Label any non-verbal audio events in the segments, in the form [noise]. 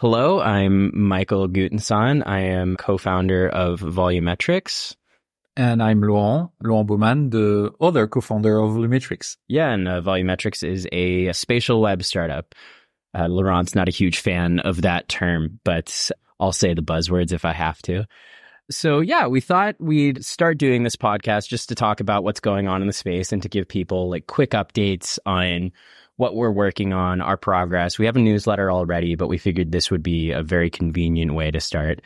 Hello, I'm Michael Gutensohn. I am co-founder of Volumetrics. And I'm Laurent, Laurent Baumann, the other co-founder of Volumetrics. Yeah, and uh, Volumetrics is a spatial web startup. Uh, Laurent's not a huge fan of that term, but I'll say the buzzwords if I have to. So yeah, we thought we'd start doing this podcast just to talk about what's going on in the space and to give people like quick updates on what we're working on, our progress. We have a newsletter already, but we figured this would be a very convenient way to start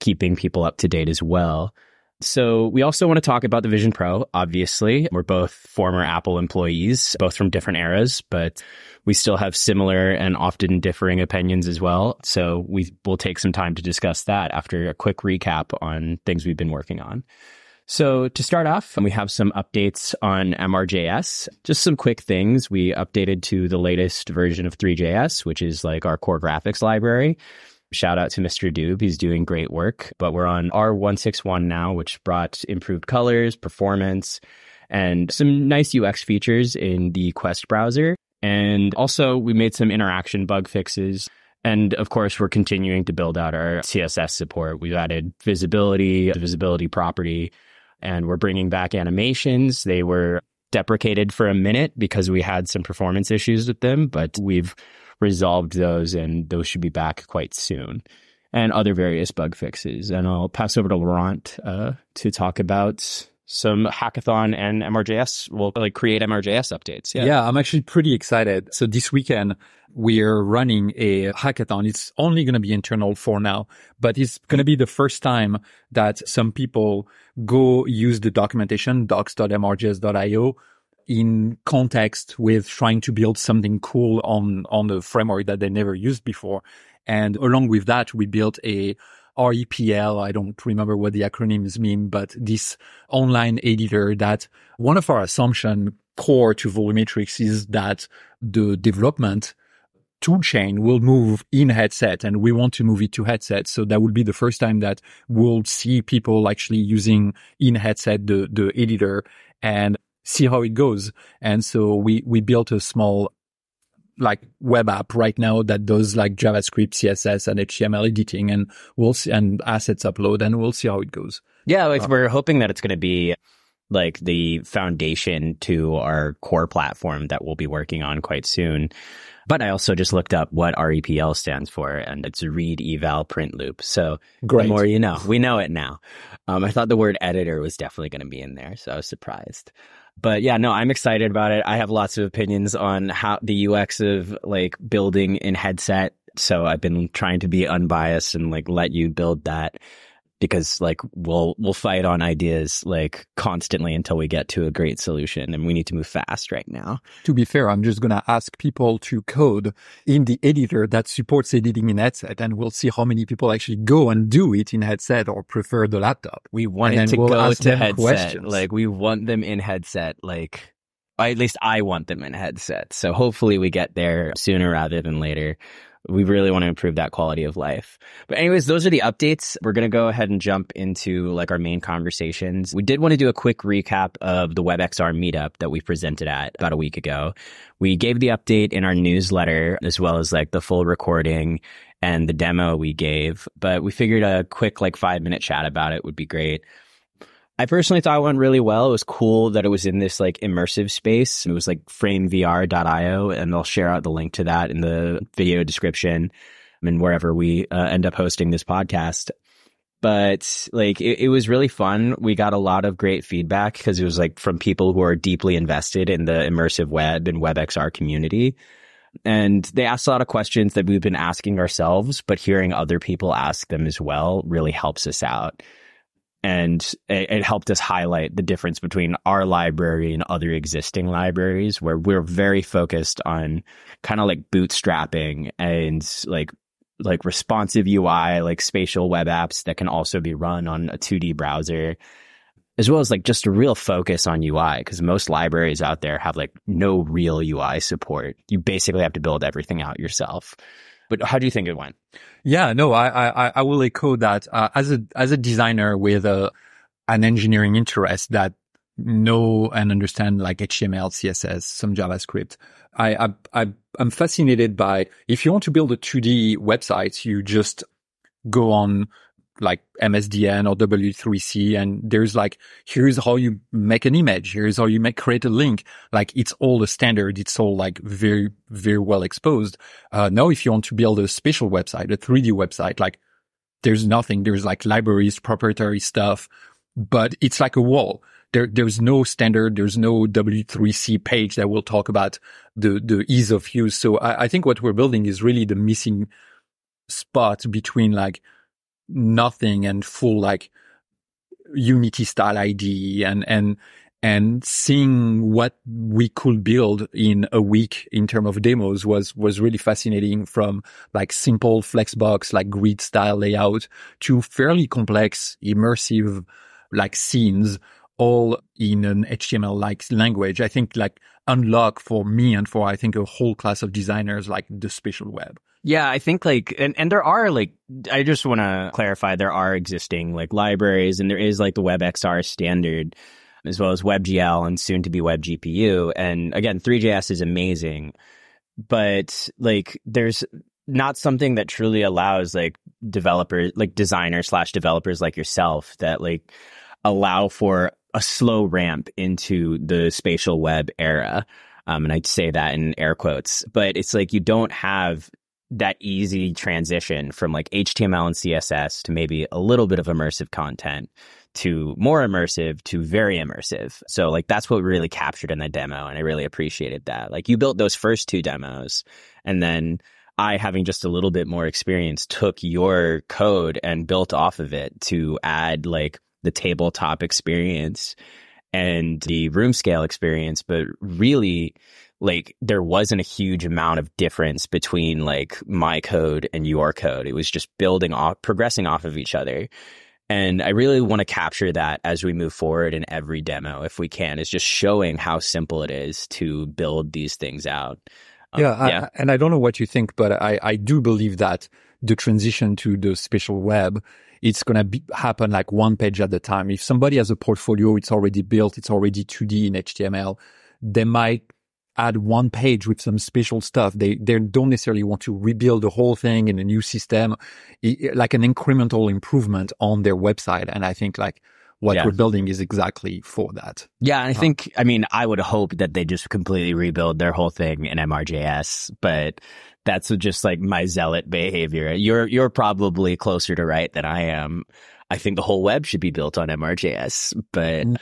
keeping people up to date as well. So we also want to talk about the Vision Pro. Obviously, we're both former Apple employees, both from different eras, but we still have similar and often differing opinions as well. So we will take some time to discuss that after a quick recap on things we've been working on. So to start off, we have some updates on MRJS. Just some quick things. We updated to the latest version of Three.js, which is like our core graphics library. Shout out to Mr. Doob. He's doing great work. But we're on R161 now, which brought improved colors, performance, and some nice UX features in the Quest browser. And also, we made some interaction bug fixes. And of course, we're continuing to build out our CSS support. We've added visibility, the visibility property, and we're bringing back animations. They were deprecated for a minute because we had some performance issues with them, but we've resolved those and those should be back quite soon and other various bug fixes. And I'll pass over to Laurent uh, to talk about some hackathon and MRJS will like create MRJS updates. Yeah. yeah, I'm actually pretty excited. So this weekend we're running a hackathon. It's only going to be internal for now, but it's going to be the first time that some people go use the documentation docs.mrjs.io in context with trying to build something cool on, on the framework that they never used before. And along with that, we built a REPL. I don't remember what the acronyms mean, but this online editor that one of our assumption core to volumetrics is that the development toolchain will move in headset and we want to move it to headset. So that will be the first time that we'll see people actually using in headset the, the editor and see how it goes. And so we, we built a small like web app right now that does like JavaScript, CSS and HTML editing and we'll see and assets upload and we'll see how it goes. Yeah. Like uh, we're hoping that it's going to be like the foundation to our core platform that we'll be working on quite soon. But I also just looked up what REPL stands for, and it's read eval print loop. So Great. the more you know, we know it now. Um, I thought the word editor was definitely going to be in there, so I was surprised. But yeah, no, I'm excited about it. I have lots of opinions on how the UX of like building in headset. So I've been trying to be unbiased and like let you build that because like we'll we'll fight on ideas like constantly until we get to a great solution and we need to move fast right now. To be fair, I'm just going to ask people to code in the editor that supports editing in headset and we'll see how many people actually go and do it in headset or prefer the laptop. We want it to we'll go to headset. Questions. Like we want them in headset like at least I want them in headset. So hopefully we get there sooner rather than later we really want to improve that quality of life. But anyways, those are the updates. We're going to go ahead and jump into like our main conversations. We did want to do a quick recap of the WebXR meetup that we presented at about a week ago. We gave the update in our newsletter as well as like the full recording and the demo we gave, but we figured a quick like five minute chat about it would be great. I personally thought it went really well. It was cool that it was in this like immersive space. It was like framevr.io and I'll share out the link to that in the video description and wherever we uh, end up hosting this podcast. But like it, it was really fun. We got a lot of great feedback because it was like from people who are deeply invested in the immersive web and WebXR community. And they asked a lot of questions that we've been asking ourselves, but hearing other people ask them as well really helps us out and it, helped us highlight the difference between our library and other existing libraries where we're very focused on kind of like bootstrapping and like like responsive UI like spatial web apps that can also be run on a 2D browser as well as like just a real focus on UI because most libraries out there have like no real UI support. You basically have to build everything out yourself but how do you think it went? Yeah, no, I, I, I will echo that. Uh, as a, as a designer with a, an engineering interest that know and understand like HTML, CSS, some JavaScript. I, I, I, I'm fascinated by if you want to build a 2D website, you just go on like MSDN or W3C and there's like, here's how you make an image. Here's how you make, create a link. Like it's all the standard. It's all like very, very well exposed. Uh, now if you want to build a special website, a 3D website, like there's nothing. There's like libraries, proprietary stuff, but it's like a wall. There, there's no standard. There's no W3C page that will talk about the, the ease of use. So I, I think what we're building is really the missing spot between like nothing and full like Unity style ID and, and, and seeing what we could build in a week in terms of demos was, was really fascinating from like simple flexbox, like grid style layout to fairly complex immersive like scenes all in an HTML like language. I think like unlock for me and for I think a whole class of designers like the spatial web. Yeah, I think like, and, and there are like, I just want to clarify there are existing like libraries and there is like the WebXR standard as well as WebGL and soon to be WebGPU. And again, Three.js is amazing, but like there's not something that truly allows like developers, like designers slash developers like yourself that like allow for a slow ramp into the spatial web era. Um, and I'd say that in air quotes, but it's like you don't have that easy transition from like HTML and CSS to maybe a little bit of immersive content to more immersive to very immersive. So like that's what really captured in the demo. And I really appreciated that. Like you built those first two demos and then I, having just a little bit more experience, took your code and built off of it to add like the tabletop experience and the room scale experience. But really, like there wasn't a huge amount of difference between like my code and your code. It was just building off, progressing off of each other. And I really want to capture that as we move forward in every demo, if we can, is just showing how simple it is to build these things out. Um, yeah, yeah. I, and I don't know what you think, but I, I do believe that the transition to the special web, it's going to happen like one page at a time. If somebody has a portfolio, it's already built, it's already 2D in HTML, they might add one page with some special stuff. They, they don't necessarily want to rebuild the whole thing in a new system, like an incremental improvement on their website. And I think like what yeah. we're building is exactly for that. Yeah. I think, I mean, I would hope that they just completely rebuild their whole thing in MRJS, but that's just like my zealot behavior. You're, you're probably closer to right than I am. I think the whole web should be built on MRJS, but mm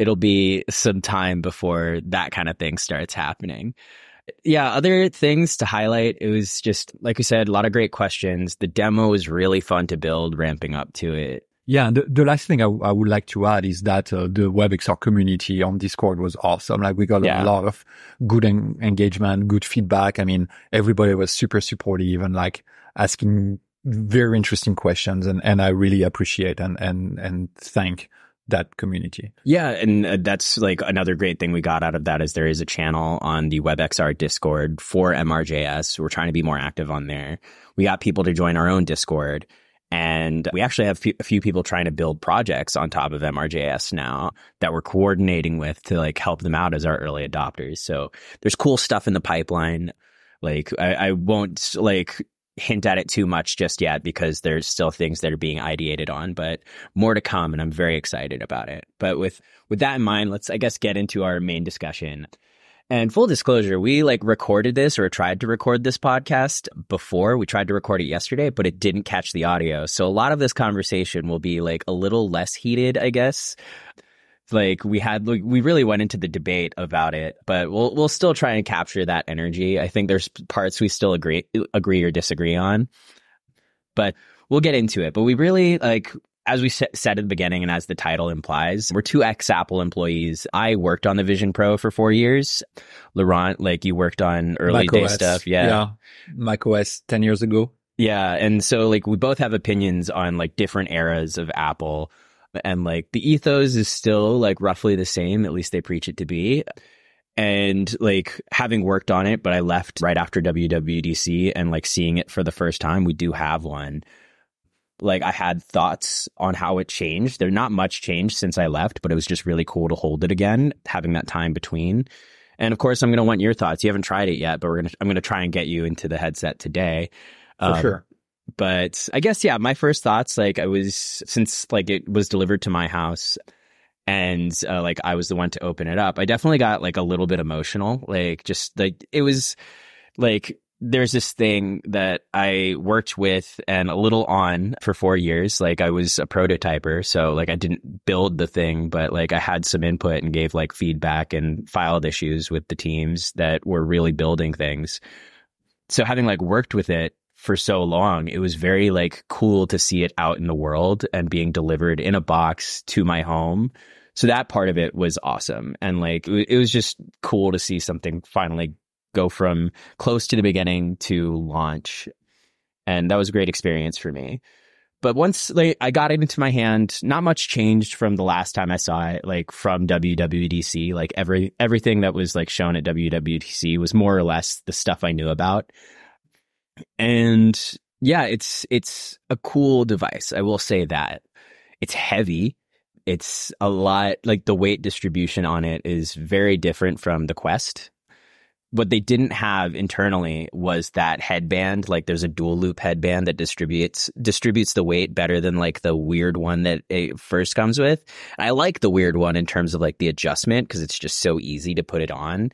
it'll be some time before that kind of thing starts happening. Yeah, other things to highlight. It was just, like we said, a lot of great questions. The demo was really fun to build, ramping up to it. Yeah, and the, the last thing I, I, would like to add is that uh, the WebXR community on Discord was awesome. Like we got yeah. a lot of good en- engagement, good feedback. I mean, everybody was super supportive and like asking very interesting questions, and and I really appreciate and and and thank that community. Yeah, and uh, that's like another great thing we got out of that is there is a channel on the WebXR Discord for MRJS. We're trying to be more active on there. We got people to join our own Discord. And we actually have a few people trying to build projects on top of MRJS now that we're coordinating with to like help them out as our early adopters. So there's cool stuff in the pipeline. Like I, I won't like hint at it too much just yet because there's still things that are being ideated on, but more to come and I'm very excited about it. But with with that in mind, let's I guess get into our main discussion. And full disclosure, we like recorded this or tried to record this podcast before. We tried to record it yesterday, but it didn't catch the audio. So a lot of this conversation will be like a little less heated, I guess like we had like, we really went into the debate about it but we'll we'll still try and capture that energy. I think there's parts we still agree agree or disagree on but we'll get into it. But we really like as we said at the beginning and as the title implies we're two ex apple employees. I worked on the vision pro for four years. Laurent like you worked on early Mac day OS. stuff. Yeah. Yeah. Mac os 10 years ago. Yeah. And so like we both have opinions on like different eras of apple and like the ethos is still like roughly the same at least they preach it to be and like having worked on it but i left right after wwdc and like seeing it for the first time we do have one like i had thoughts on how it changed there's not much changed since i left but it was just really cool to hold it again having that time between And of course, I'm going to want your thoughts. You haven't tried it yet, but we're going to, I'm going to try and get you into the headset today. For um, sure. But I guess, yeah, my first thoughts, like I was, since like it was delivered to my house and uh, like I was the one to open it up, I definitely got like a little bit emotional. Like just like, it was like, there's this thing that I worked with and a little on for four years. Like I was a prototyper. So like I didn't build the thing, but like I had some input and gave like feedback and filed issues with the teams that were really building things. So having like worked with it for so long, it was very like cool to see it out in the world and being delivered in a box to my home. So that part of it was awesome. And like, it was just cool to see something finally go from close to the beginning to launch. And that was a great experience for me. But once like I got it into my hand, not much changed from the last time I saw it, like from WWDC. Like every everything that was like shown at WWDC was more or less the stuff I knew about. And yeah, it's it's a cool device. I will say that. It's heavy. It's a lot like the weight distribution on it is very different from the Quest what they didn't have internally was that headband. Like there's a dual loop headband that distributes distributes the weight better than like the weird one that it first comes with. I like the weird one in terms of like the adjustment because it's just so easy to put it on.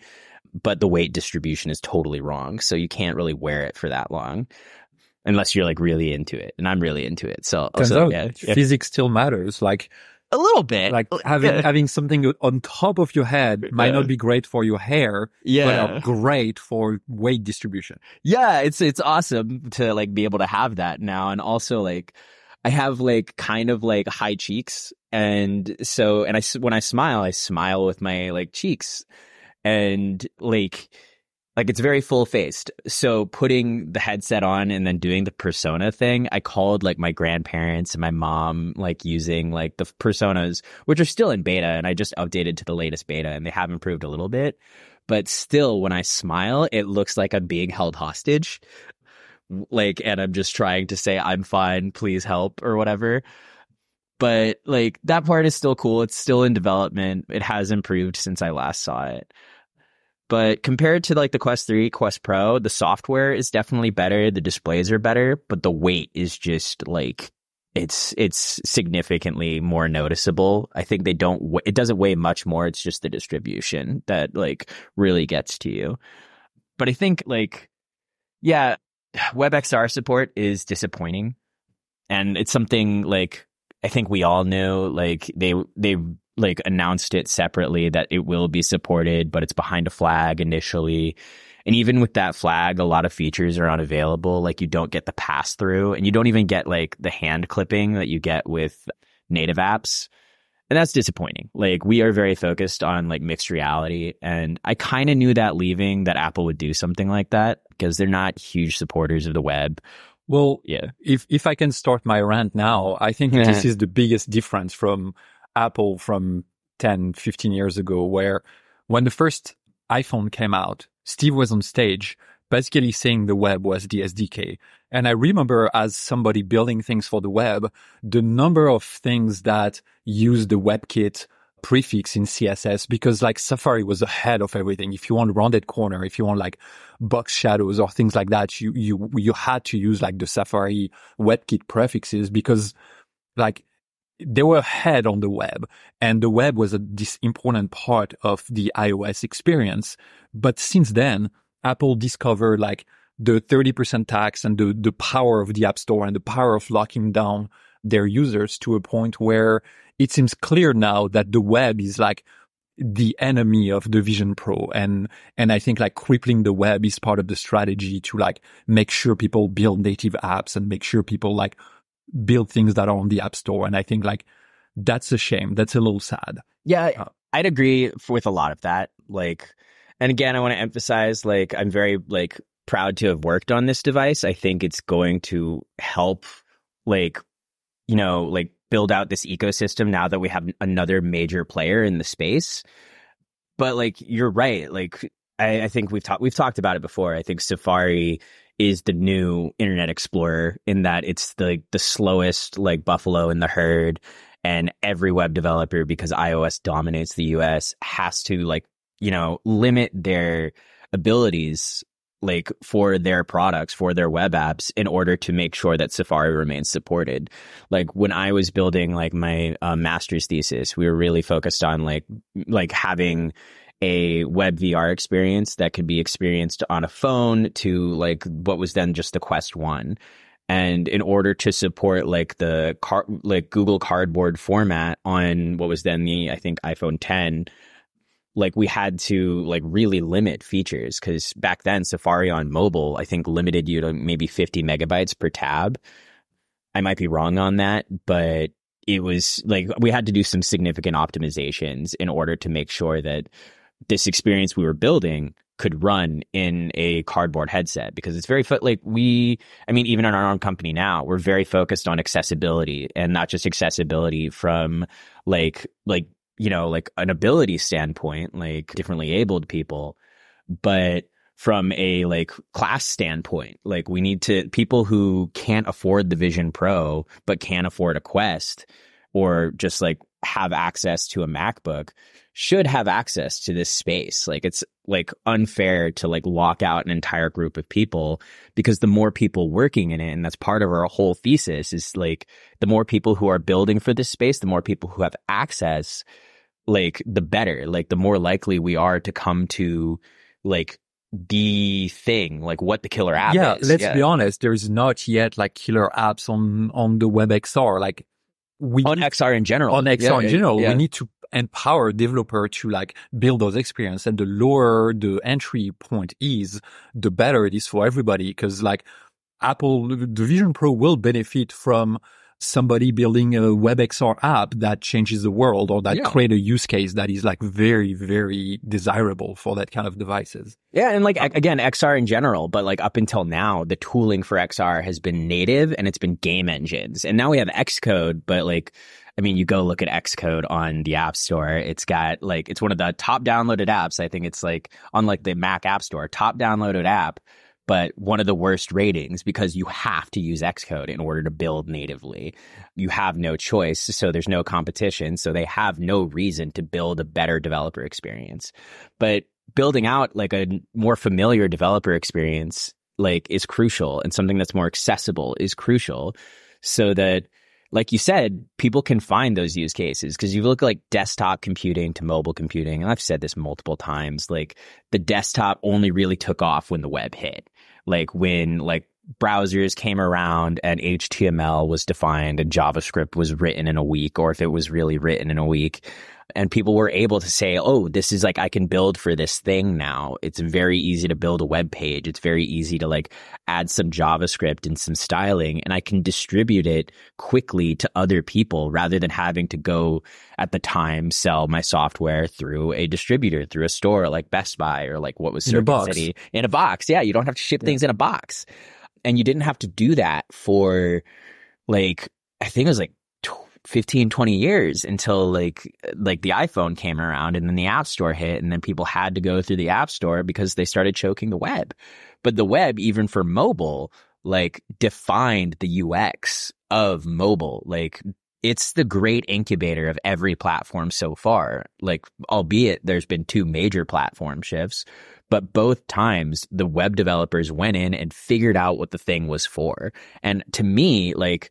But the weight distribution is totally wrong, so you can't really wear it for that long unless you're like really into it. And I'm really into it. So, so yeah, physics still matters. Like a little bit. Like having yeah. having something on top of your head [laughs] might yeah. not be great for your hair, yeah. but great for weight distribution. Yeah, it's it's awesome to like be able to have that now, and also like I have like kind of like high cheeks, and so and I when I smile, I smile with my like cheeks, and like like it's very full faced. So putting the headset on and then doing the persona thing, I called like my grandparents and my mom, like using like the personas, which are still in beta. And I just updated to the latest beta and they have improved a little bit. But still, when I smile, it looks like I'm being held hostage. Like, and I'm just trying to say, I'm fine, please help or whatever. But like that part is still cool. It's still in development. It has improved since I last saw it. But compared to like the Quest 3, Quest Pro, the software is definitely better. The displays are better, but the weight is just like it's it's significantly more noticeable. I think they don't it doesn't weigh much more. It's just the distribution that like really gets to you. But I think like yeah, WebXR support is disappointing. And it's something like I think we all knew like they they like announced it separately that it will be supported, but it's behind a flag initially. And even with that flag, a lot of features are unavailable. Like you don't get the pass through and you don't even get like the hand clipping that you get with native apps. And that's disappointing. Like we are very focused on like mixed reality. And I kind of knew that leaving that Apple would do something like that because they're not huge supporters of the web. Well, yeah. If, if I can start my rant now, I think [laughs] this is the biggest difference from Apple from 10, 15 years ago, where when the first iPhone came out, Steve was on stage basically saying the web was the SDK. And I remember as somebody building things for the web, the number of things that use the WebKit prefix in CSS because like Safari was ahead of everything. If you want rounded corner, if you want like box shadows or things like that, you, you, you had to use like the Safari WebKit prefixes because like they were ahead on the web and the web was a, this important part of the iOS experience. But since then, Apple discovered like the 30% tax and the, the power of the app store and the power of locking down their users to a point where it seems clear now that the web is like the enemy of the Vision Pro. And, and I think like crippling the web is part of the strategy to like make sure people build native apps and make sure people like build things that are on the app store. And I think like that's a shame. That's a little sad. Yeah, uh, I'd agree with a lot of that. Like, and again, I want to emphasize like I'm very like proud to have worked on this device. I think it's going to help like you know like build out this ecosystem now that we have another major player in the space. But like you're right, like I, I think we've talked we've talked about it before. I think Safari is the new Internet Explorer in that it's the the slowest like buffalo in the herd and every web developer because iOS dominates the US has to like you know, limit their abilities like for their products, for their web apps in order to make sure that Safari remains supported. Like when I was building like my uh, master's thesis, we were really focused on like, like having a web VR experience that could be experienced on a phone to like what was then just the Quest 1. And in order to support like the car, like Google Cardboard format on what was then the, I think iPhone 10, like we had to like really limit features because back then Safari on mobile, I think limited you to maybe 50 megabytes per tab. I might be wrong on that, but it was like we had to do some significant optimizations in order to make sure that this experience we were building could run in a cardboard headset because it's very like we i mean even in our own company now we're very focused on accessibility and not just accessibility from like like you know, like an ability standpoint, like differently abled people, but from a like class standpoint, like we need to people who can't afford the Vision Pro but can't afford a Quest or just like have access to a MacBook should have access to this space. Like it's like unfair to like lock out an entire group of people because the more people working in it, and that's part of our whole thesis is like the more people who are building for this space, the more people who have access like the better, like the more likely we are to come to like the thing, like what the killer app yeah, is. Let's yeah. be honest. There's not yet like killer apps on, on the WebXR. Like we on XR in general, on XR yeah, in general, yeah. we need to empower developer to like build those experience and the lower the entry point is, the better it is for everybody. Cause like Apple, the Vision Pro will benefit from somebody building a WebXR app that changes the world or that yeah. create a use case that is like very, very desirable for that kind of devices. Yeah. And like, uh, again, XR in general, but like up until now, the tooling for XR has been native and it's been game engines. And now we have Xcode, but like, I mean, you go look at Xcode on the App Store. It's got like, it's one of the top downloaded apps. I think it's like on like the Mac App Store, top downloaded app but one of the worst ratings because you have to use Xcode in order to build natively. You have no choice, so there's no competition, so they have no reason to build a better developer experience. But building out like a more familiar developer experience like is crucial and something that's more accessible is crucial so that like you said, people can find those use cases because you look like desktop computing to mobile computing. And I've said this multiple times, like the desktop only really took off when the web hit. Like when like browsers came around and HTML was defined and JavaScript was written in a week, or if it was really written in a week and people were able to say, "Oh, this is like I can build for this thing now." It's very easy to build a web page. It's very easy to like add some JavaScript and some styling and I can distribute it quickly to other people rather than having to go at the time sell my software through a distributor, through a store like Best Buy or like what was Circuit City in a box. Yeah, you don't have to ship yeah. things in a box. And you didn't have to do that for like I think it was like 15 20 years until like like the iphone came around and then the app store hit and then people had to go through the app store because they started choking the web. But the web even for mobile like defined the ux of mobile. Like it's the great incubator of every platform so far. Like albeit there's been two major platform shifts but both times the web developers went in and figured out what the thing was for. And to me like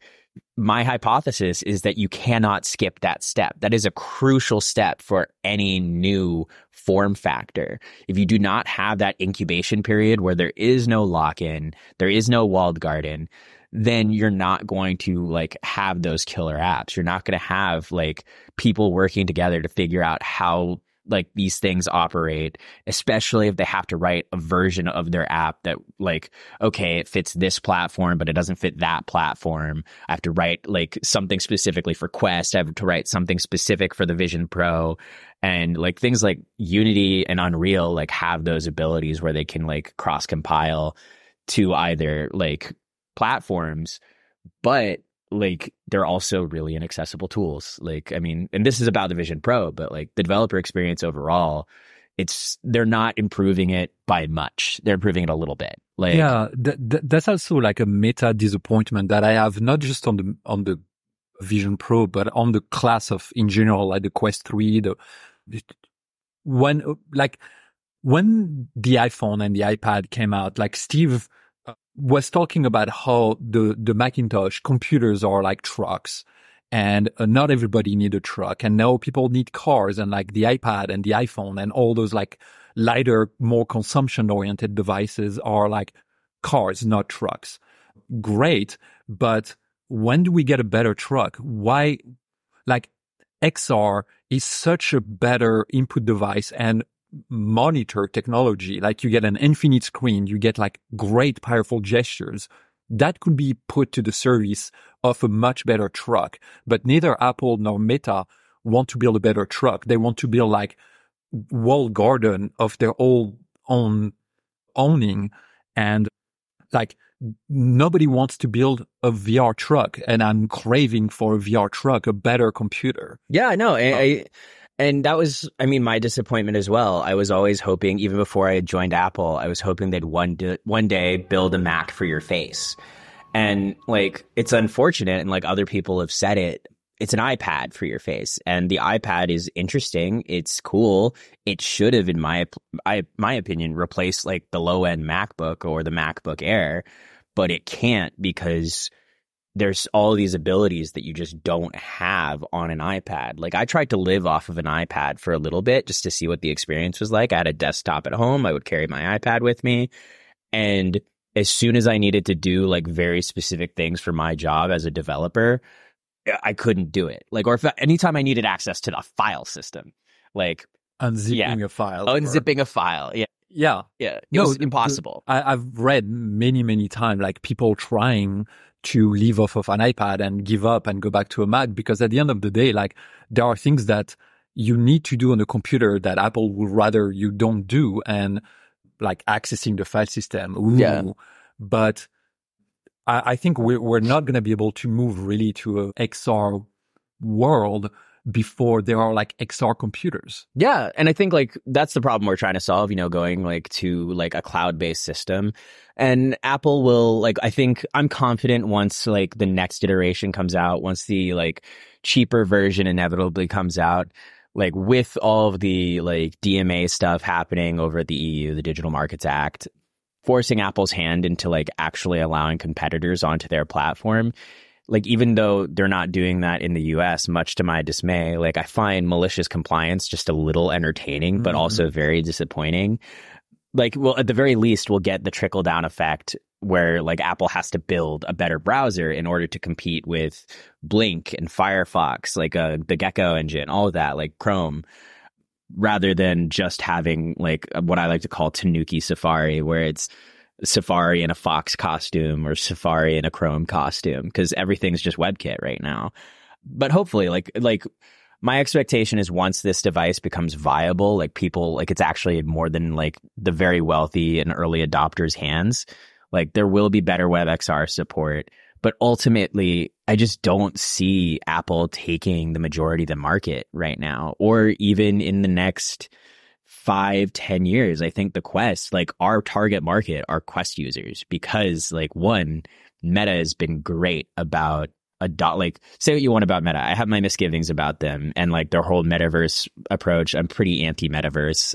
my hypothesis is that you cannot skip that step. That is a crucial step for any new form factor. If you do not have that incubation period where there is no lock in, there is no walled garden, then you're not going to like have those killer apps. You're not going to have like people working together to figure out how like these things operate, especially if they have to write a version of their app that like, okay, it fits this platform, but it doesn't fit that platform. I have to write like something specifically for Quest. I have to write something specific for the Vision Pro and like things like Unity and Unreal like have those abilities where they can like cross compile to either like platforms, but like they're also really inaccessible tools. Like, I mean, and this is about the Vision Pro, but like the developer experience overall, it's they're not improving it by much. They're improving it a little bit. Like, yeah, th- th- that's also like a meta disappointment that I have not just on the on the Vision Pro, but on the class of in general, like the Quest Three. The when, like, when the iPhone and the iPad came out, like Steve was talking about how the, the Macintosh computers are like trucks and uh, not everybody need a truck. And now people need cars and like the iPad and the iPhone and all those like lighter, more consumption oriented devices are like cars, not trucks. Great. But when do we get a better truck? Why, like XR is such a better input device and monitor technology. Like you get an infinite screen, you get like great powerful gestures. That could be put to the service of a much better truck. But neither Apple nor Meta want to build a better truck. They want to build like walled garden of their own own owning. And like nobody wants to build a VR truck and I'm craving for a VR truck, a better computer. Yeah, I know. I, and that was, I mean, my disappointment as well. I was always hoping, even before I had joined Apple, I was hoping they'd one, one day build a Mac for your face. And like, it's unfortunate. And like other people have said it, it's an iPad for your face. And the iPad is interesting. It's cool. It should have, in my, I, my opinion, replaced like the low end MacBook or the MacBook Air, but it can't because there's all these abilities that you just don't have on an iPad. Like I tried to live off of an iPad for a little bit just to see what the experience was like. I had a desktop at home. I would carry my iPad with me. And as soon as I needed to do like very specific things for my job as a developer, I couldn't do it. Like, or if anytime I needed access to the file system, like unzipping yeah, a file, unzipping or... a file. Yeah. Yeah. Yeah. It no, was impossible. I, I've read many, many times like people trying to leave off of an iPad and give up and go back to a Mac because at the end of the day, like there are things that you need to do on a computer that Apple would rather you don't do and like accessing the file system. Ooh. Yeah. But I, I think we're, we're not going to be able to move really to a XR world before there are like XR computers. Yeah. And I think like that's the problem we're trying to solve, you know, going like to like a cloud based system. And Apple will like, I think I'm confident once like the next iteration comes out, once the like cheaper version inevitably comes out, like with all of the like DMA stuff happening over at the EU, the Digital Markets Act, forcing Apple's hand into like actually allowing competitors onto their platform. Like even though they're not doing that in the US, much to my dismay, like I find malicious compliance just a little entertaining, but mm-hmm. also very disappointing. Like, well, at the very least, we'll get the trickle down effect where like Apple has to build a better browser in order to compete with Blink and Firefox, like uh, the Gecko engine, all of that, like Chrome rather than just having like what I like to call Tanuki Safari, where it's Safari in a Fox costume or Safari in a Chrome costume, because everything's just WebKit right now. But hopefully, like like my expectation is once this device becomes viable, like people like it's actually more than like the very wealthy and early adopters' hands. Like there will be better WebXR support but ultimately, I just don't see Apple taking the majority of the market right now, or even in the next five, ten years. I think the Quest, like our target market, are Quest users because, like, one, Meta has been great about adopt like say what you want about meta i have my misgivings about them and like their whole metaverse approach i'm pretty anti metaverse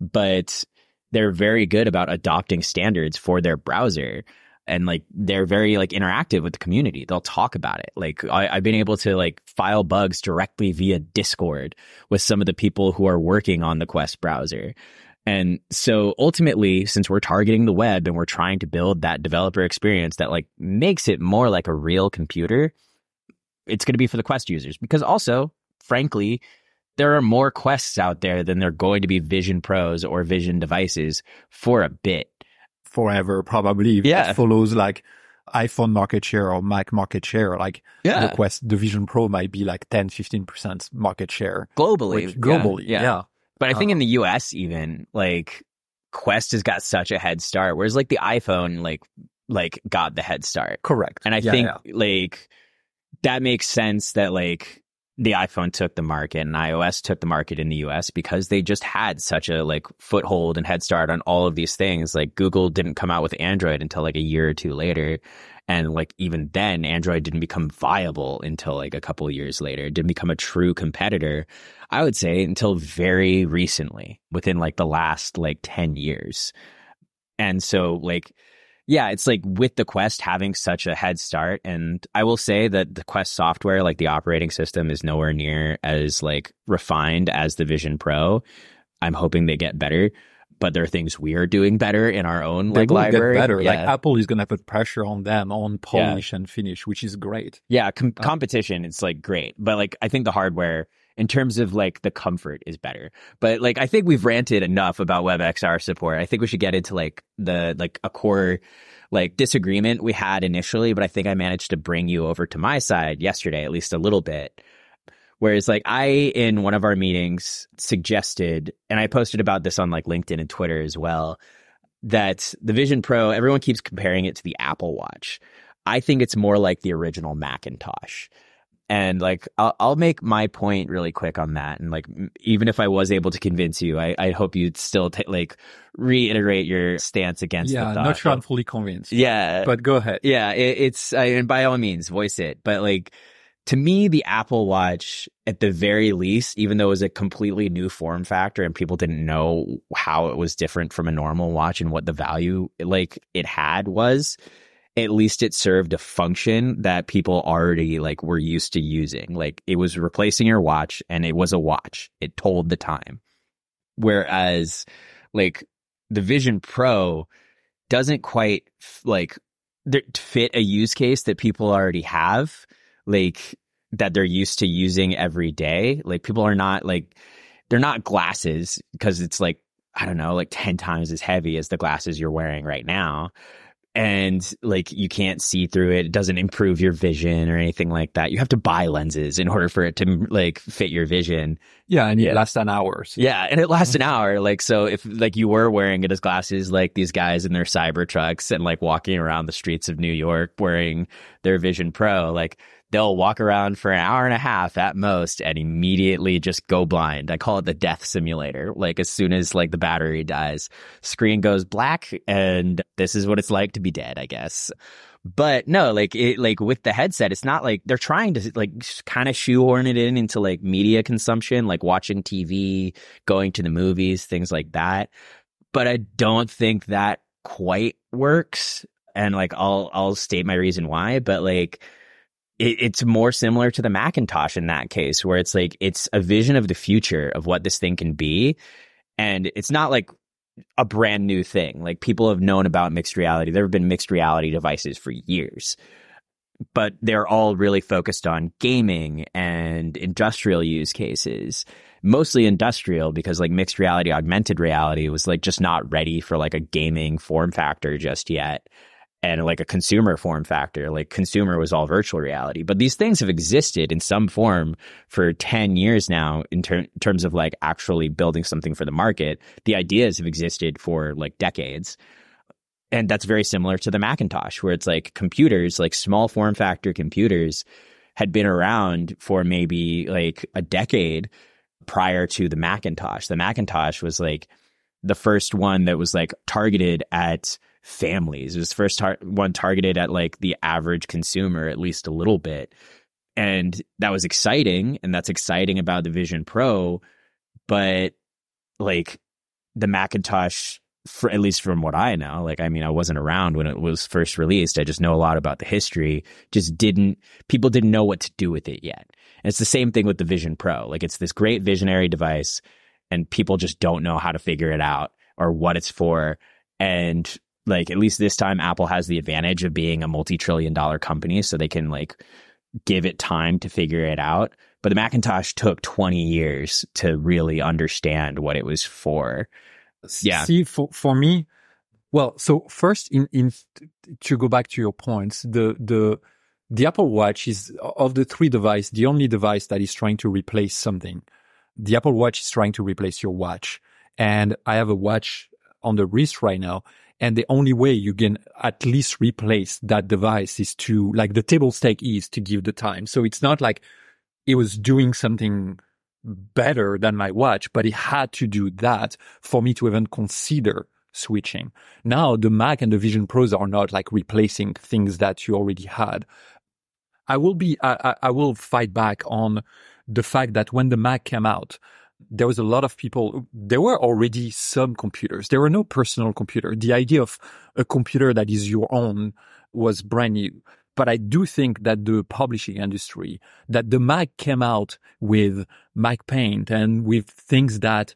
but they're very good about adopting standards for their browser and like they're very like interactive with the community. They'll talk about it. Like I, have been able to like file bugs directly via Discord with some of the people who are working on the Quest browser. And so ultimately, since we're targeting the web and we're trying to build that developer experience that like makes it more like a real computer, it's going to be for the Quest users because also, frankly, there are more quests out there than there are going to be Vision Pros or Vision devices for a bit forever, probably. Yeah. follows like iPhone market share or Mac market share. Like yeah. the Quest, the Vision Pro might be like 10, 15% market share. Globally. Which, globally. Yeah. yeah. But I think uh, in the US even, like Quest has got such a head start. Whereas like the iPhone, like, like got the head start. Correct. And I yeah, think like that makes sense that like the iPhone took the market and iOS took the market in the US because they just had such a like foothold and head start on all of these things. Like Google didn't come out with Android until like a year or two later. And like even then, Android didn't become viable until like a couple years later. It didn't become a true competitor, I would say, until very recently, within like the last like 10 years. And so like yeah, it's like with the Quest having such a head start. And I will say that the Quest software, like the operating system, is nowhere near as like refined as the Vision Pro. I'm hoping they get better. But there are things we are doing better in our own they like library. better. Yeah. Like Apple is going to put pressure on them on polish yeah. and finish, which is great. Yeah, com- uh, competition it's like great, but like I think the hardware in terms of like the comfort is better. But like I think we've ranted enough about WebXR support. I think we should get into like the like a core like disagreement we had initially, but I think I managed to bring you over to my side yesterday, at least a little bit. Whereas like I in one of our meetings suggested, and I posted about this on like LinkedIn and Twitter as well, that the Vision Pro, everyone keeps comparing it to the Apple Watch. I think it's more like the original Macintosh. And like, I'll, I'll make my point really quick on that. And like, even if I was able to convince you, I, I hope you'd still t- like reiterate your stance against yeah, not sure I'm fully convinced. Yeah. But go ahead. Yeah. It, it's, I, and by all means, voice it. But like, to me, the Apple Watch, at the very least, even though it was a completely new form factor and people didn't know how it was different from a normal watch and what the value like it had was, at least it served a function that people already like were used to using. Like it was replacing your watch and it was a watch. It told the time. Whereas like the Vision Pro doesn't quite like fit a use case that people already have, like that they're used to using every day. Like people are not like, they're not glasses because it's like, I don't know, like 10 times as heavy as the glasses you're wearing right now and like you can't see through it. It doesn't improve your vision or anything like that. You have to buy lenses in order for it to like fit your vision. Yeah, and it yeah. lasts an hour. Yeah, and it lasts an hour. Like so, if like you were wearing it as glasses, like these guys in their cyber trucks and like walking around the streets of New York wearing their Vision Pro, like they'll walk around for an hour and a half at most and immediately just go blind. I call it the death simulator. Like as soon as like the battery dies, screen goes black and this is what it's like to be dead, I guess. But no, like it, like with the headset, it's not like they're trying to like kind of shoehorn it in into like media consumption, like watching TV, going to the movies, things like that. But I don't think that quite works. And like I'll I'll state my reason why, but like it, it's more similar to the Macintosh in that case, where it's like it's a vision of the future of what this thing can be. And it's not like a brand new thing. Like people have known about mixed reality. There have been mixed reality devices for years, but they're all really focused on gaming and industrial use cases. Mostly industrial because like mixed reality, augmented reality was like just not ready for like a gaming form factor just yet and like a consumer form factor. Like consumer was all virtual reality, but these things have existed in some form for 10 years now in ter- terms of like actually building something for the market. The ideas have existed for like decades. And that's very similar to the Macintosh, where it's like computers, like small form factor computers had been around for maybe like a decade prior to the Macintosh. The Macintosh was like the first one that was like targeted at families. It was first tar- one targeted at like the average consumer, at least a little bit. And that was exciting. And that's exciting about the Vision Pro. But like the Macintosh, for, at least from what I know, like, I mean, I wasn't around when it was first released. I just know a lot about the history. Just didn't, people didn't know what to do with it yet. And it's the same thing with the Vision Pro. Like, it's this great visionary device, and people just don't know how to figure it out or what it's for. And like at least this time Apple has the advantage of being a multi-trillion dollar company so they can like give it time to figure it out. But the Macintosh took 20 years to really understand what it was for. Yeah. See, for, for me, well, so first in, in, to go back to your points, the, the, the Apple Watch is of the three devices, the only device that is trying to replace something. The Apple Watch is trying to replace your watch. And I have a watch on the wrist right now and the only way you can at least replace that device is to, like the table stake is to give the time. So it's not like it was doing something better than my watch, but it had to do that for me to even consider switching. Now the Mac and the Vision Pros are not like replacing things that you already had. I will be, I, I will fight back on the fact that when the Mac came out, there was a lot of people, there were already some computers. There were no personal computer. The idea of a computer that is your own was brand new. But I do think that the publishing industry, that the Mac came out with Mac Paint and with things that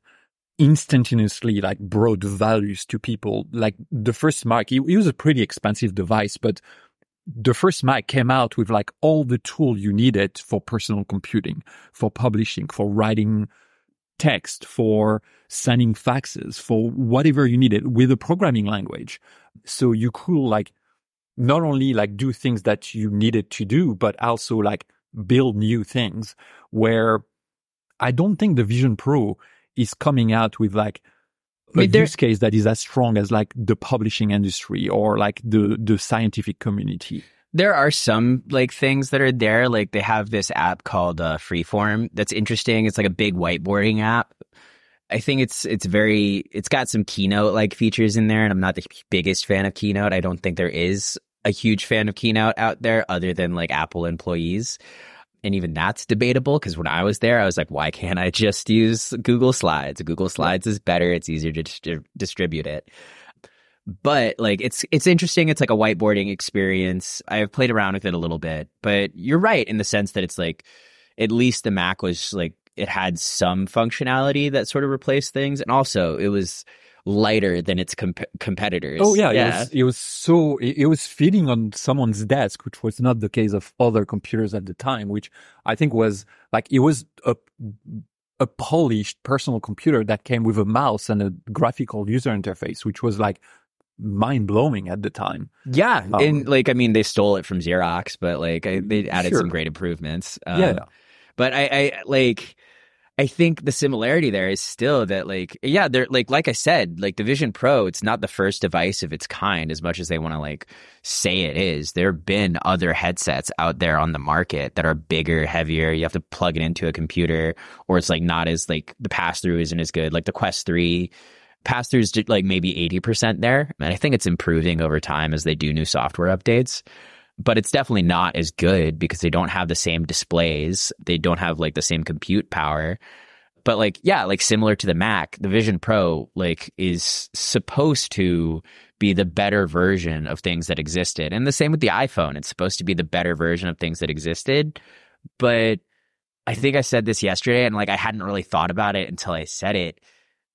instantaneously like brought values to people. Like the first Mac, it, it was a pretty expensive device, but the first Mac came out with like all the tool you needed for personal computing, for publishing, for writing text, for sending faxes, for whatever you needed with a programming language. So you could like not only like do things that you needed to do, but also like build new things where I don't think the Vision Pro is coming out with like a I mean, use case that is as strong as like the publishing industry or like the the scientific community. There are some like things that are there. Like they have this app called uh, Freeform that's interesting. It's like a big whiteboarding app. I think it's it's very it's got some keynote like features in there, and I'm not the biggest fan of keynote. I don't think there is a huge fan of Keynote out there other than like Apple employees. And even that's debatable because when I was there, I was like, why can't I just use Google Slides? Google Slides is better. It's easier to distri- distribute it. But like it's it's interesting. It's like a whiteboarding experience. I've played around with it a little bit, but you're right in the sense that it's like at least the Mac was like it had some functionality that sort of replaced things, and also it was lighter than its comp- competitors. Oh yeah, yeah. It, was, it was so it, it, was fitting on someone's desk, which was not the case of other computers at the time. Which I think was like it was a a polished personal computer that came with a mouse and a graphical user interface, which was like mind blowing at the time. Yeah, um, and like I mean, they stole it from Xerox, but like I, they added sure. some great improvements. Um, yeah, but I, I like I think the similarity there is still that like yeah, they're like like I said, like the Vision Pro, it's not the first device of its kind as much as they want to like say it is. There have been other headsets out there on the market that are bigger, heavier. You have to plug it into a computer or it's like not as like the pass through isn't as good. Like the Quest 3 pass throughs like maybe 80% there. And I think it's improving over time as they do new software updates but it's definitely not as good because they don't have the same displays. They don't have like the same compute power. But like, yeah, like similar to the Mac, the Vision Pro like is supposed to be the better version of things that existed. And the same with the iPhone. It's supposed to be the better version of things that existed. But I think I said this yesterday and like I hadn't really thought about it until I said it.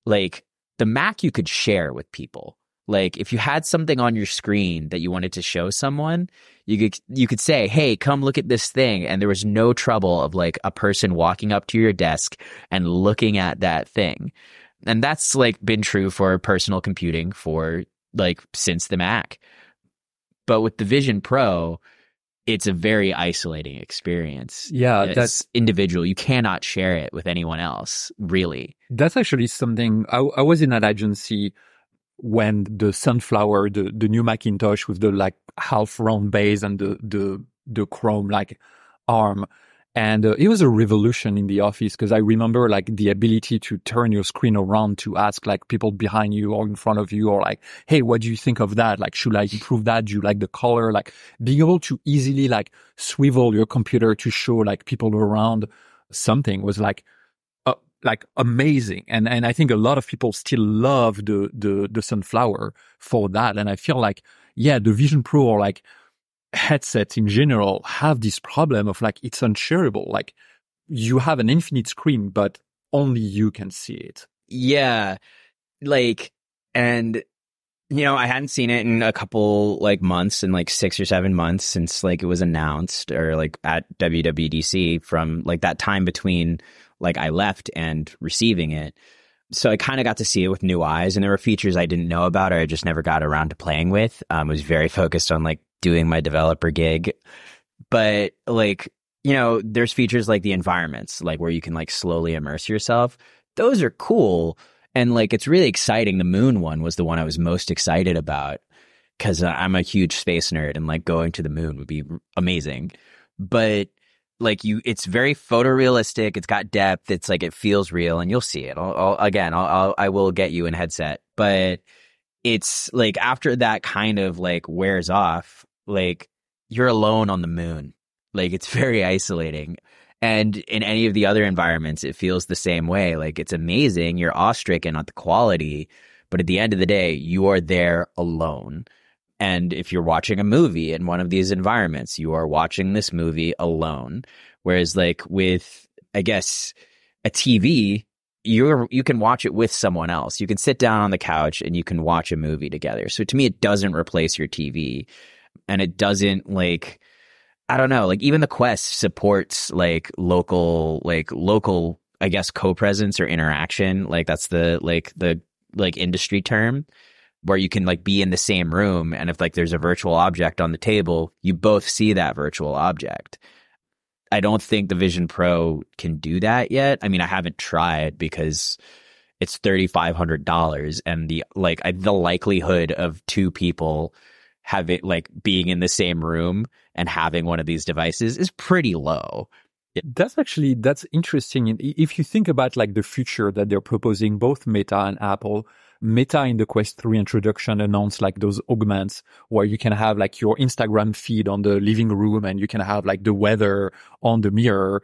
Like the Mac you could share with people. Like if you had something on your screen that you wanted to show someone, you could you could say, "Hey, come look at this thing." And there was no trouble of like a person walking up to your desk and looking at that thing. And that's like been true for personal computing for like since the Mac. But with the Vision Pro, it's a very isolating experience. Yeah, it's that's individual. You cannot share it with anyone else, really. That's actually something I, I was in an agency when the sunflower, the, the new Macintosh with the like half round base and the, the, the chrome like arm. And uh, it was a revolution in the office because I remember like the ability to turn your screen around to ask like people behind you or in front of you or like, Hey, what do you think of that? Like, should I improve that? Do you like the color? Like being able to easily like swivel your computer to show like people around something was like like amazing. And, and I think a lot of people still love the, the, the sunflower for that. And I feel like, yeah, the Vision Pro or like headsets in general have this problem of like, it's unshareable. Like you have an infinite screen, but only you can see it. Yeah. Like, and you know, I hadn't seen it in a couple like months in like six or seven months since like it was announced or like at WWDC from like that time between like I left and receiving it. So I kind of got to see it with new eyes, and there were features I didn't know about or I just never got around to playing with. Um, I was very focused on like doing my developer gig, but like you know, there's features like the environments, like where you can like slowly immerse yourself. Those are cool, and like it's really exciting. The moon one was the one I was most excited about because I'm a huge space nerd, and like going to the moon would be amazing. But like you, it's very photorealistic. It's got depth. It's like, it feels real and you'll see it. I'll, I'll again, I'll, I'll, I will get you in headset, but it's like after that kind of like wears off, like you're alone on the moon. Like it's [laughs] very isolating. And in any of the other environments, it feels the same way. Like it's amazing. You're awestricken at the quality, but at the end of the day, you are there alone. And if you're watching a movie in one of these environments, you are watching this movie alone. Whereas like with, I guess, a TV, you're, you can watch it with someone else. You can sit down on the couch and you can watch a movie together. So to me, it doesn't replace your TV and it doesn't like, I don't know, like even the Quest supports like local, like local, I guess, co-presence or interaction. Like that's the, like the, like industry term where you can like be in the same room and if like there's a virtual object on the table, you both see that virtual object. I don't think the Vision Pro can do that yet. I mean, I haven't tried because it's $3500 and the like I, the likelihood of two people having like being in the same room and having one of these devices is pretty low. That's actually that's interesting. If you think about like the future that they're proposing, both Meta and Apple, Meta in the Quest 3 introduction announced like those augments where you can have like your Instagram feed on the living room and you can have like the weather on the mirror.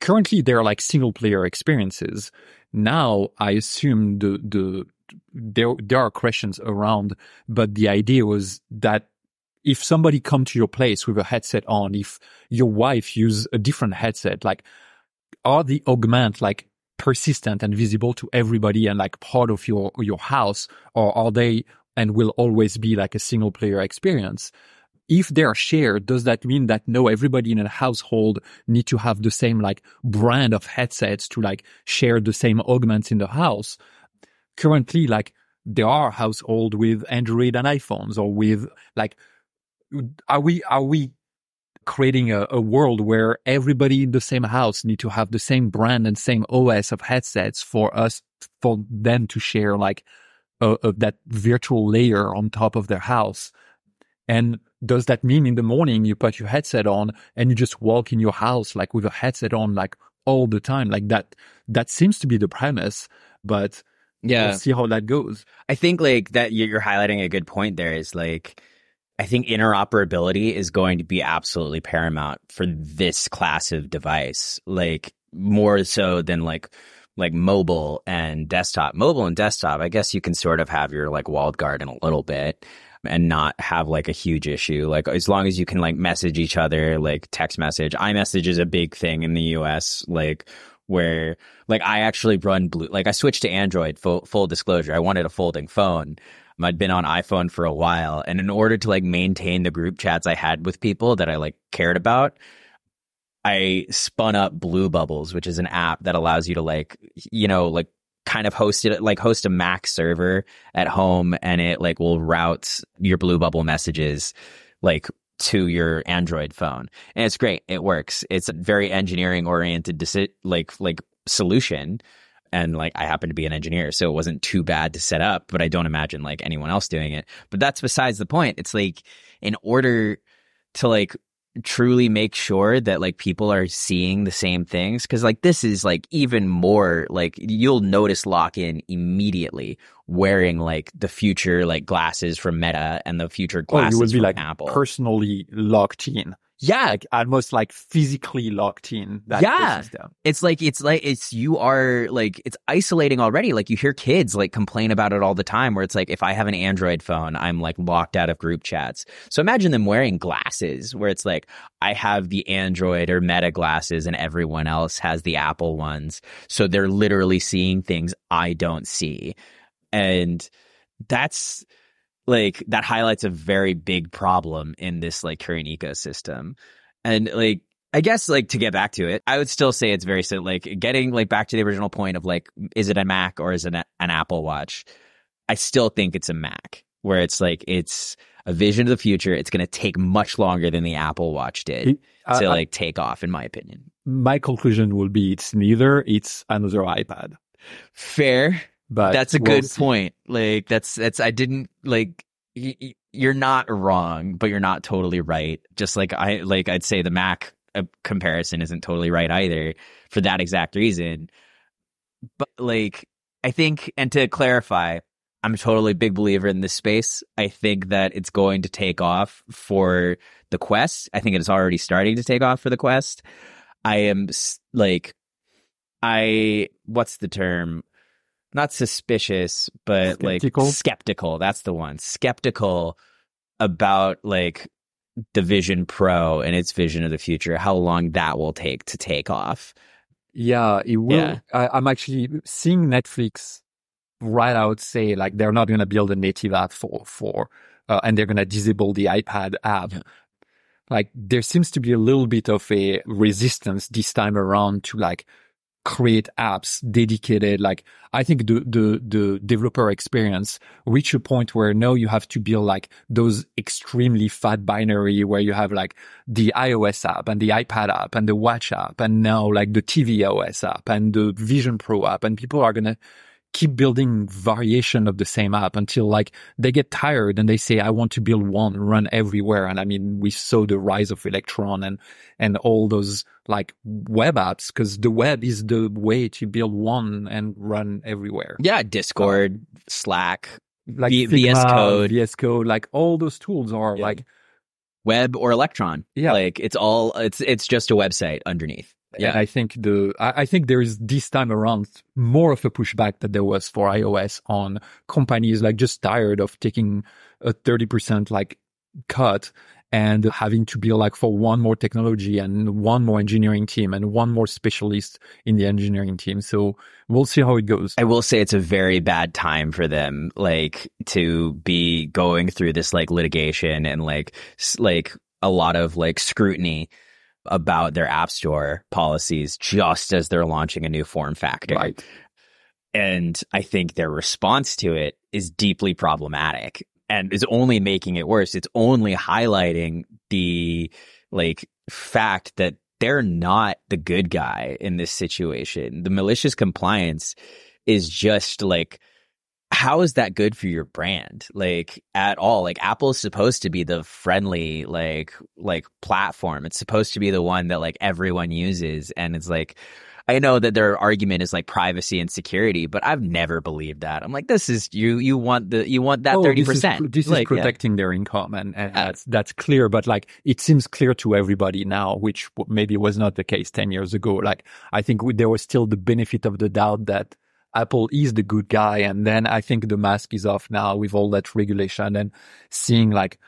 Currently, they're like single player experiences. Now, I assume the, the, there, there are questions around, but the idea was that if somebody come to your place with a headset on, if your wife use a different headset, like are the augment like persistent and visible to everybody and like part of your your house or are they and will always be like a single player experience? If they're shared does that mean that no everybody in a household need to have the same like brand of headsets to like share the same augments in the house currently like there are households with android and iphones or with like are we are we creating a, a, world where everybody in the same house need to have the same brand and same OS of headsets for us, for them to share like a, that virtual layer on top of their house. And does that mean in the morning you put your headset on and you just walk in your house like with a headset on like all the time? Like that, that seems to be the premise, but yeah, we'll see how that goes. I think like that you're highlighting a good point there is like, I think interoperability is going to be absolutely paramount for this class of device, like more so than like like mobile and desktop. Mobile and desktop, I guess you can sort of have your like walled garden a little bit and not have like a huge issue. Like as long as you can like message each other, like text message. iMessage is a big thing in the US, like where like I actually run blue like I switched to Android full full disclosure. I wanted a folding phone I'd been on iPhone for a while. And in order to like maintain the group chats I had with people that I like cared about, I spun up Blue Bubbles, which is an app that allows you to like, you know, like kind of host it, like host a Mac server at home and it like will route your Blue Bubble messages like to your Android phone. And it's great. It works. It's a very engineering oriented, deci- like, like solution and like I happen to be an engineer, so it wasn't too bad to set up, but I don't imagine like anyone else doing it. But that's besides the point. It's like in order to like truly make sure that like people are seeing the same things because like this is like even more like you'll notice lock in immediately wearing like the future like glasses from meta and the future glasses oh, you would be like Apple. personally locked in yeah, almost like physically locked in. That system. Yeah, it's like it's like it's you are like it's isolating already. Like you hear kids like complain about it all the time. Where it's like if I have an Android phone, I'm like locked out of group chats. So imagine them wearing glasses, where it's like I have the Android or Meta glasses, and everyone else has the Apple ones. So they're literally seeing things I don't see, and that's like that highlights a very big problem in this like current ecosystem. And like I guess like to get back to it, I would still say it's very so like getting like back to the original point of like is it a Mac or is it an, an Apple Watch? I still think it's a Mac where it's like it's a vision of the future. It's going to take much longer than the Apple Watch did uh, to like take off, in my opinion. My conclusion will be it's neither. It's another iPad. Fair. But that's a we'll good see. point. Like that's that's I didn't like y- you're not wrong, but you're not totally right. Just like I like I'd say the Mac uh, comparison isn't totally right either for that exact reason. But like, I think, and to clarify, I'm a totally big believer in this space. I think that it's going to take off for the Quest. I think it is already starting to take off for the Quest. I am like, I, what's the term? Not suspicious, but skeptical. like skeptical. That's the one. Skeptical about like the Vision Pro and its vision of the future, how long that will take to take off. Yeah, it will. Yeah. I, am actually seeing Netflix right out say like they're not going to build a native app for for uh, and they're going to disable the iPad app. Yeah. Like there seems to be a little bit of a resistance this time around to like create apps dedicated. Like I think the, the, the developer experience reach a point where now you have to build like those extremely fat binary where you have like the iOS app and the iPad app and the watch app and now like the TV OS app and the Vision Pro app and people are going to keep building variation of the same app until like they get tired and they say, I want to build one run everywhere. And I mean, we saw the rise of Electron and, and all those like web apps because the web is the way to build one and run everywhere. Yeah. Discord, Slack, like v- Figma, VS Code, VS Code, like all those tools are yeah. like web or Electron. Yeah. Like it's all, it's, it's just a website underneath. Yeah. And I think the, I, I think there is this time around more of a pushback that there was for iOS on companies like just tired of taking a 30% like cut and having to be like for one more technology and one more engineering team and one more specialist in the engineering team. So we'll see how it goes. I will say it's a very bad time for them, like to be going through this like litigation and like, like a lot of like scrutiny about their app store policies just as they're launching a new form factor. Right. And I think their response to it is deeply problematic and is only making it worse. It's only highlighting the like fact that they're not the good guy in this situation. The malicious compliance is just like how is that good for your brand like at all like apple is supposed to be the friendly like like platform it's supposed to be the one that like everyone uses and it's like I know that their argument is like privacy and security, but I've never believed that. I'm like, this is you. You want the you want that thirty percent. This, is, this like, is protecting yeah. their income, and, and uh, that's that's clear. But like, it seems clear to everybody now, which maybe was not the case ten years ago. Like, I think there was still the benefit of the doubt that Apple is the good guy. And then I think the mask is off now with all that regulation and seeing like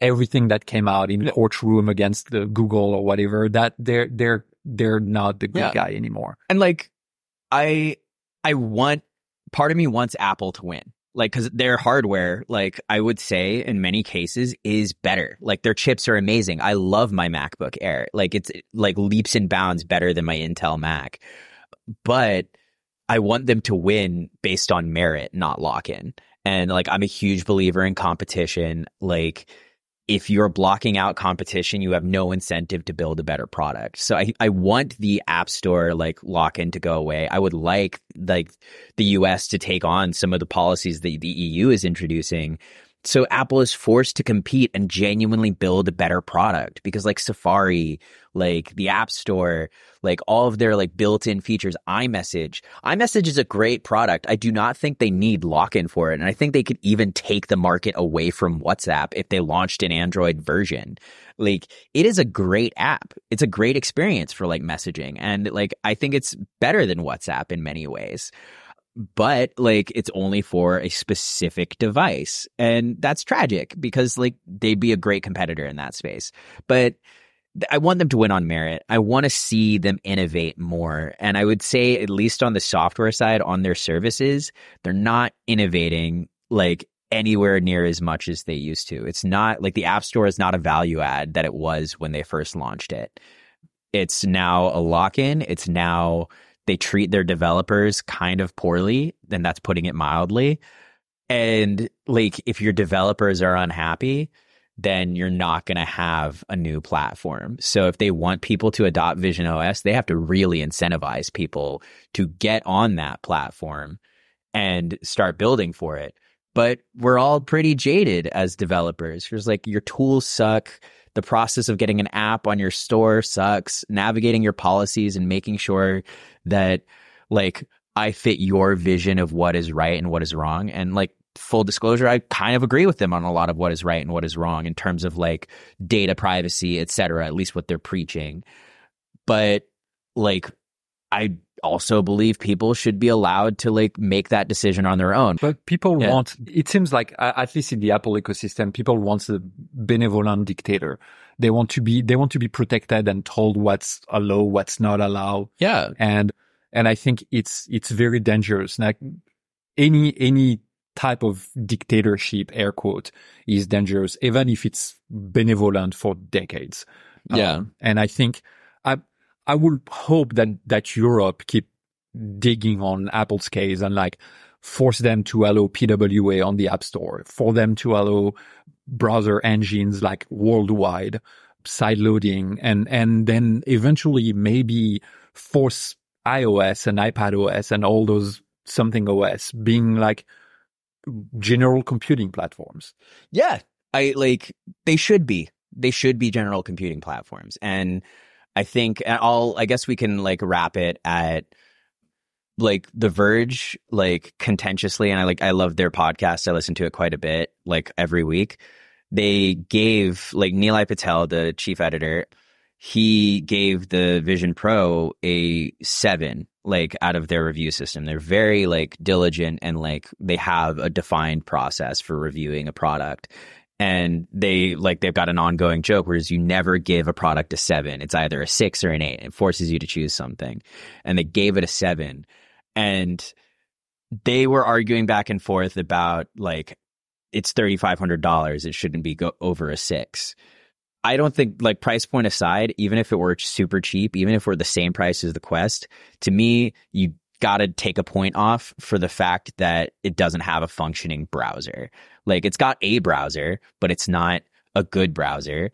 everything that came out in the courtroom against the Google or whatever that they're, they're, they're not the good yeah. guy anymore. And like, I, I want, part of me wants Apple to win. Like, cause their hardware, like I would say in many cases is better. Like their chips are amazing. I love my MacBook Air. Like it's like leaps and bounds better than my Intel Mac. But, I want them to win based on merit, not lock in. And like, I'm a huge believer in competition. Like, if you're blocking out competition, you have no incentive to build a better product. So I, I want the app store like lock in to go away. I would like like the US to take on some of the policies that the EU is introducing so Apple is forced to compete and genuinely build a better product because like Safari, like the App Store, like all of their like built-in features, iMessage. iMessage is a great product. I do not think they need lock-in for it. And I think they could even take the market away from WhatsApp if they launched an Android version. Like it is a great app. It's a great experience for like messaging. And like I think it's better than WhatsApp in many ways but like it's only for a specific device. And that's tragic because like they'd be a great competitor in that space. But I want them to win on merit. I want to see them innovate more. And I would say, at least on the software side, on their services, they're not innovating like anywhere near as much as they used to. It's not like the App Store is not a value add that it was when they first launched it. It's now a lock in. It's now they treat their developers kind of poorly, and that's putting it mildly. And like, if your developers are unhappy, then you're not going to have a new platform. So if they want people to adopt Vision OS, they have to really incentivize people to get on that platform and start building for it. But we're all pretty jaded as developers. It's like your tools suck the process of getting an app on your store sucks. Navigating your policies and making sure that like I fit your vision of what is right and what is wrong. And like full disclosure, I kind of agree with them on a lot of what is right and what is wrong in terms of like data privacy, et cetera, at least what they're preaching. But like, I also believe people should be allowed to like make that decision on their own. But people yeah. want, it seems like, at least in the Apple ecosystem, people want a benevolent dictator. They want to be, they want to be protected and told what's allowed, what's not allowed. Yeah. And, and I think it's, it's very dangerous. Like any, any type of dictatorship, air quote, is dangerous, even if it's benevolent for decades. Yeah. Um, and I think I, would hope that, that Europe keep digging on Apple's case and like force them to allow PWA on the App Store, for them to allow browser engines like worldwide, side loading, and, and then eventually maybe force iOS and iPad OS and all those something OS being like general computing platforms. Yeah. I like, they should be. They should be general computing platforms. And I think I'll, I guess we can like wrap it at like The Verge, like contentiously. And I like, I love their podcast. I listen to it quite a bit, like every week. They gave like Nilay Patel, the chief editor, he gave the Vision Pro a seven, like out of their review system. They're very like diligent and like they have a defined process for reviewing a product and they like they've got an ongoing joke whereas you never give a product a seven. It's either a six or an eight. It forces you to choose something. And they gave it a seven. And they were arguing back and forth about like it's $3500 it shouldn't be go over a six. I don't think like price point aside even if it were super cheap even if we're the same price as the quest to me you got to take a point off for the fact that it doesn't have a functioning browser. Like it's got a browser, but it's not a good browser.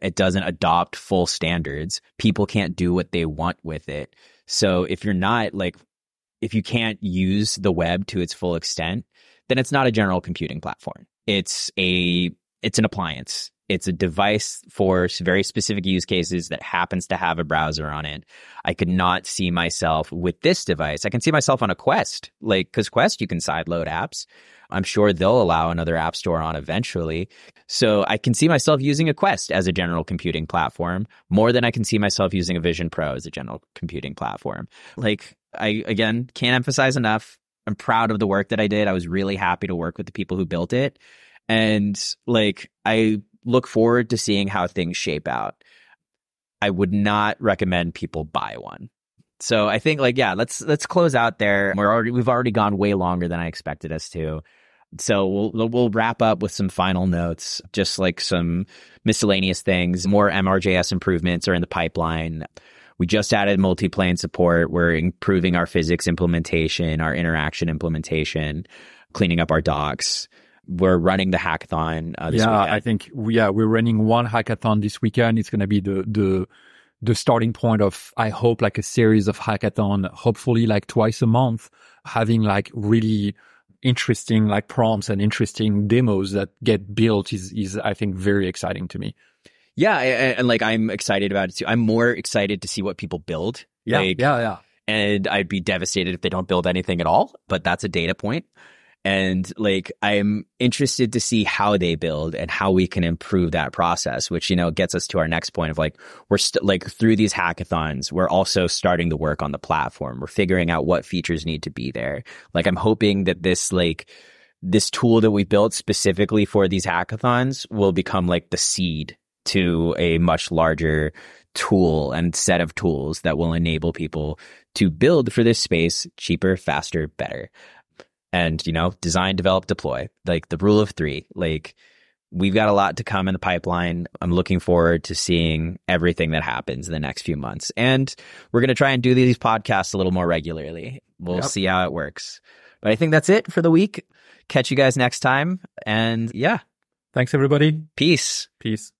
It doesn't adopt full standards. People can't do what they want with it. So if you're not like, if you can't use the web to its full extent, then it's not a general computing platform. It's a, it's an appliance. It's a device for very specific use cases that happens to have a browser on it. I could not see myself with this device. I can see myself on a Quest, like, cause Quest, you can sideload apps. I'm sure they'll allow another app store on eventually. So I can see myself using a Quest as a general computing platform more than I can see myself using a Vision Pro as a general computing platform. Like, I, again, can't emphasize enough. I'm proud of the work that I did. I was really happy to work with the people who built it. And like, I look forward to seeing how things shape out. I would not recommend people buy one. So I think like yeah, let's let's close out there. We're already we've already gone way longer than I expected us to. So we'll we'll wrap up with some final notes, just like some miscellaneous things. More MRJS improvements are in the pipeline. We just added multi-plane support. We're improving our physics implementation, our interaction implementation, cleaning up our docs we're running the hackathon uh, yeah, weekend. I think we, yeah, we're running one hackathon this weekend. It's going to be the, the, the starting point of, I hope like a series of hackathon, hopefully like twice a month, having like really interesting like prompts and interesting demos that get built is, is I think very exciting to me. Yeah. And, and like, I'm excited about it too. I'm more excited to see what people build. Yeah. Like, yeah. Yeah. And I'd be devastated if they don't build anything at all, but that's a data point. And like, I'm interested to see how they build and how we can improve that process, which, you know, gets us to our next point of like, we're st- like through these hackathons, we're also starting to work on the platform. We're figuring out what features need to be there. Like, I'm hoping that this, like, this tool that we built specifically for these hackathons will become like the seed to a much larger tool and set of tools that will enable people to build for this space cheaper, faster, better and you know design develop deploy. Like the rule of three like we've got a lot to come in the pipeline. I'm looking forward to seeing everything that happens in the next few months. And we're going to try and do these podcasts a little more regularly. We'll yep. see how it works. But i think that's it for the week. Catch you guys next time. And yeah. Thanks everybody. Peace. Peace